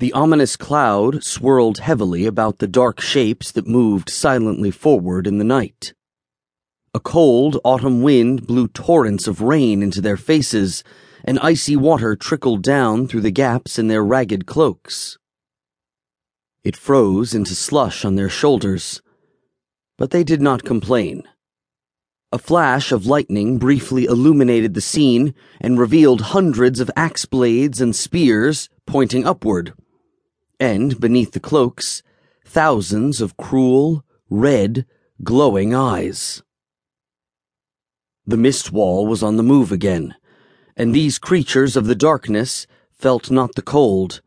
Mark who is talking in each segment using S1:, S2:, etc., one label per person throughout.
S1: The ominous cloud swirled heavily about the dark shapes that moved silently forward in the night. A cold autumn wind blew torrents of rain into their faces, and icy water trickled down through the gaps in their ragged cloaks. It froze into slush on their shoulders, but they did not complain. A flash of lightning briefly illuminated the scene and revealed hundreds of axe blades and spears pointing upward and beneath the cloaks, thousands of cruel, red, glowing eyes. The mist wall was on the move again, and these creatures of the darkness felt not the cold,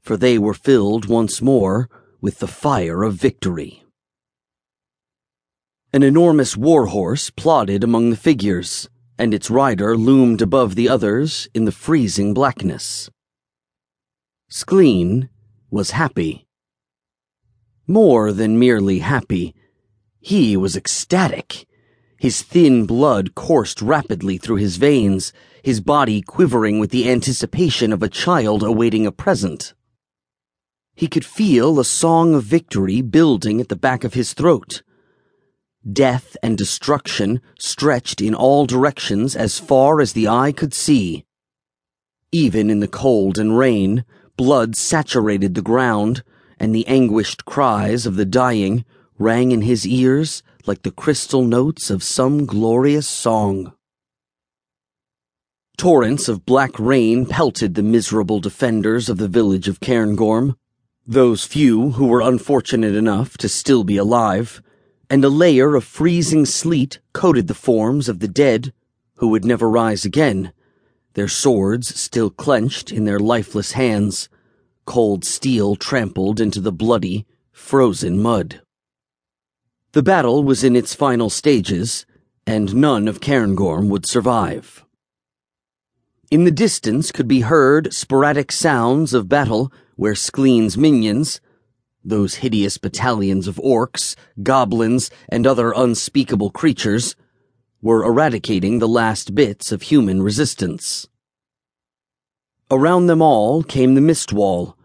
S1: for they were filled once more with the fire of victory. An enormous war horse plodded among the figures, and its rider loomed above the others in the freezing blackness. Skleen was happy. More than merely happy, he was ecstatic. His thin blood coursed rapidly through his veins, his body quivering with the anticipation of a child awaiting a present. He could feel a song of victory building at the back of his throat. Death and destruction stretched in all directions as far as the eye could see. Even in the cold and rain, Blood saturated the ground, and the anguished cries of the dying rang in his ears like the crystal notes of some glorious song. Torrents of black rain pelted the miserable defenders of the village of Cairngorm, those few who were unfortunate enough to still be alive, and a layer of freezing sleet coated the forms of the dead who would never rise again their swords still clenched in their lifeless hands, cold steel trampled into the bloody, frozen mud. The battle was in its final stages, and none of Cairngorm would survive. In the distance could be heard sporadic sounds of battle where Skleen's minions, those hideous battalions of orcs, goblins, and other unspeakable creatures, were eradicating the last bits of human resistance. Around them all came the mist wall,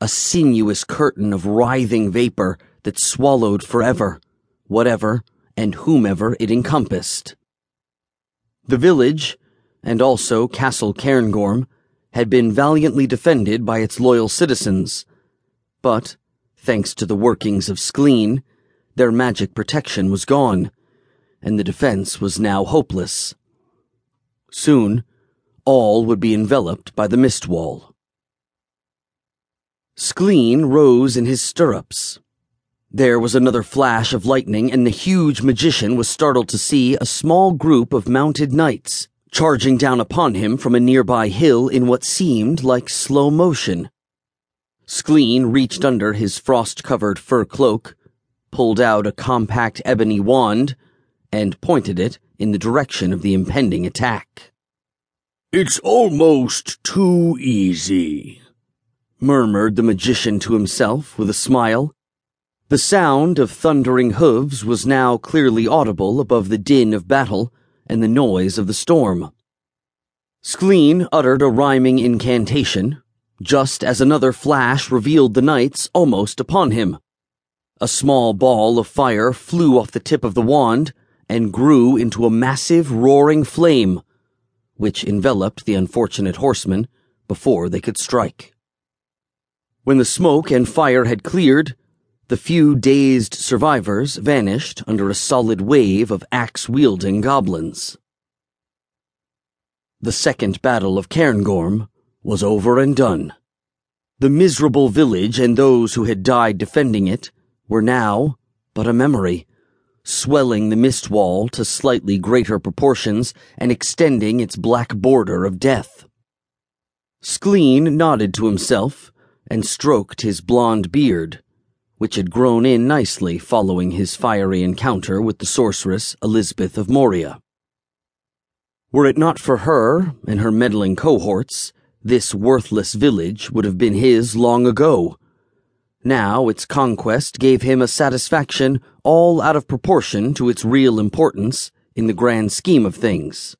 S1: a sinuous curtain of writhing vapor that swallowed forever whatever and whomever it encompassed. The village, and also Castle Cairngorm, had been valiantly defended by its loyal citizens, but, thanks to the workings of Skleen, their magic protection was gone and the defense was now hopeless. Soon, all would be enveloped by the mist wall. Skleen rose in his stirrups. There was another flash of lightning, and the huge magician was startled to see a small group of mounted knights charging down upon him from a nearby hill in what seemed like slow motion. Skleen reached under his frost covered fur cloak, pulled out a compact ebony wand, and pointed it in the direction of the impending attack.
S2: It's almost too easy, murmured the magician to himself with a smile.
S1: The sound of thundering hooves was now clearly audible above the din of battle and the noise of the storm. Skleen uttered a rhyming incantation, just as another flash revealed the knights almost upon him. A small ball of fire flew off the tip of the wand and grew into a massive roaring flame, which enveloped the unfortunate horsemen before they could strike. When the smoke and fire had cleared, the few dazed survivors vanished under a solid wave of axe wielding goblins. The second battle of Cairngorm was over and done. The miserable village and those who had died defending it were now but a memory swelling the mist wall to slightly greater proportions and extending its black border of death. Skleen nodded to himself and stroked his blond beard, which had grown in nicely following his fiery encounter with the sorceress Elizabeth of Moria. Were it not for her and her meddling cohorts, this worthless village would have been his long ago now its conquest gave him a satisfaction all out of proportion to its real importance in the grand scheme of things.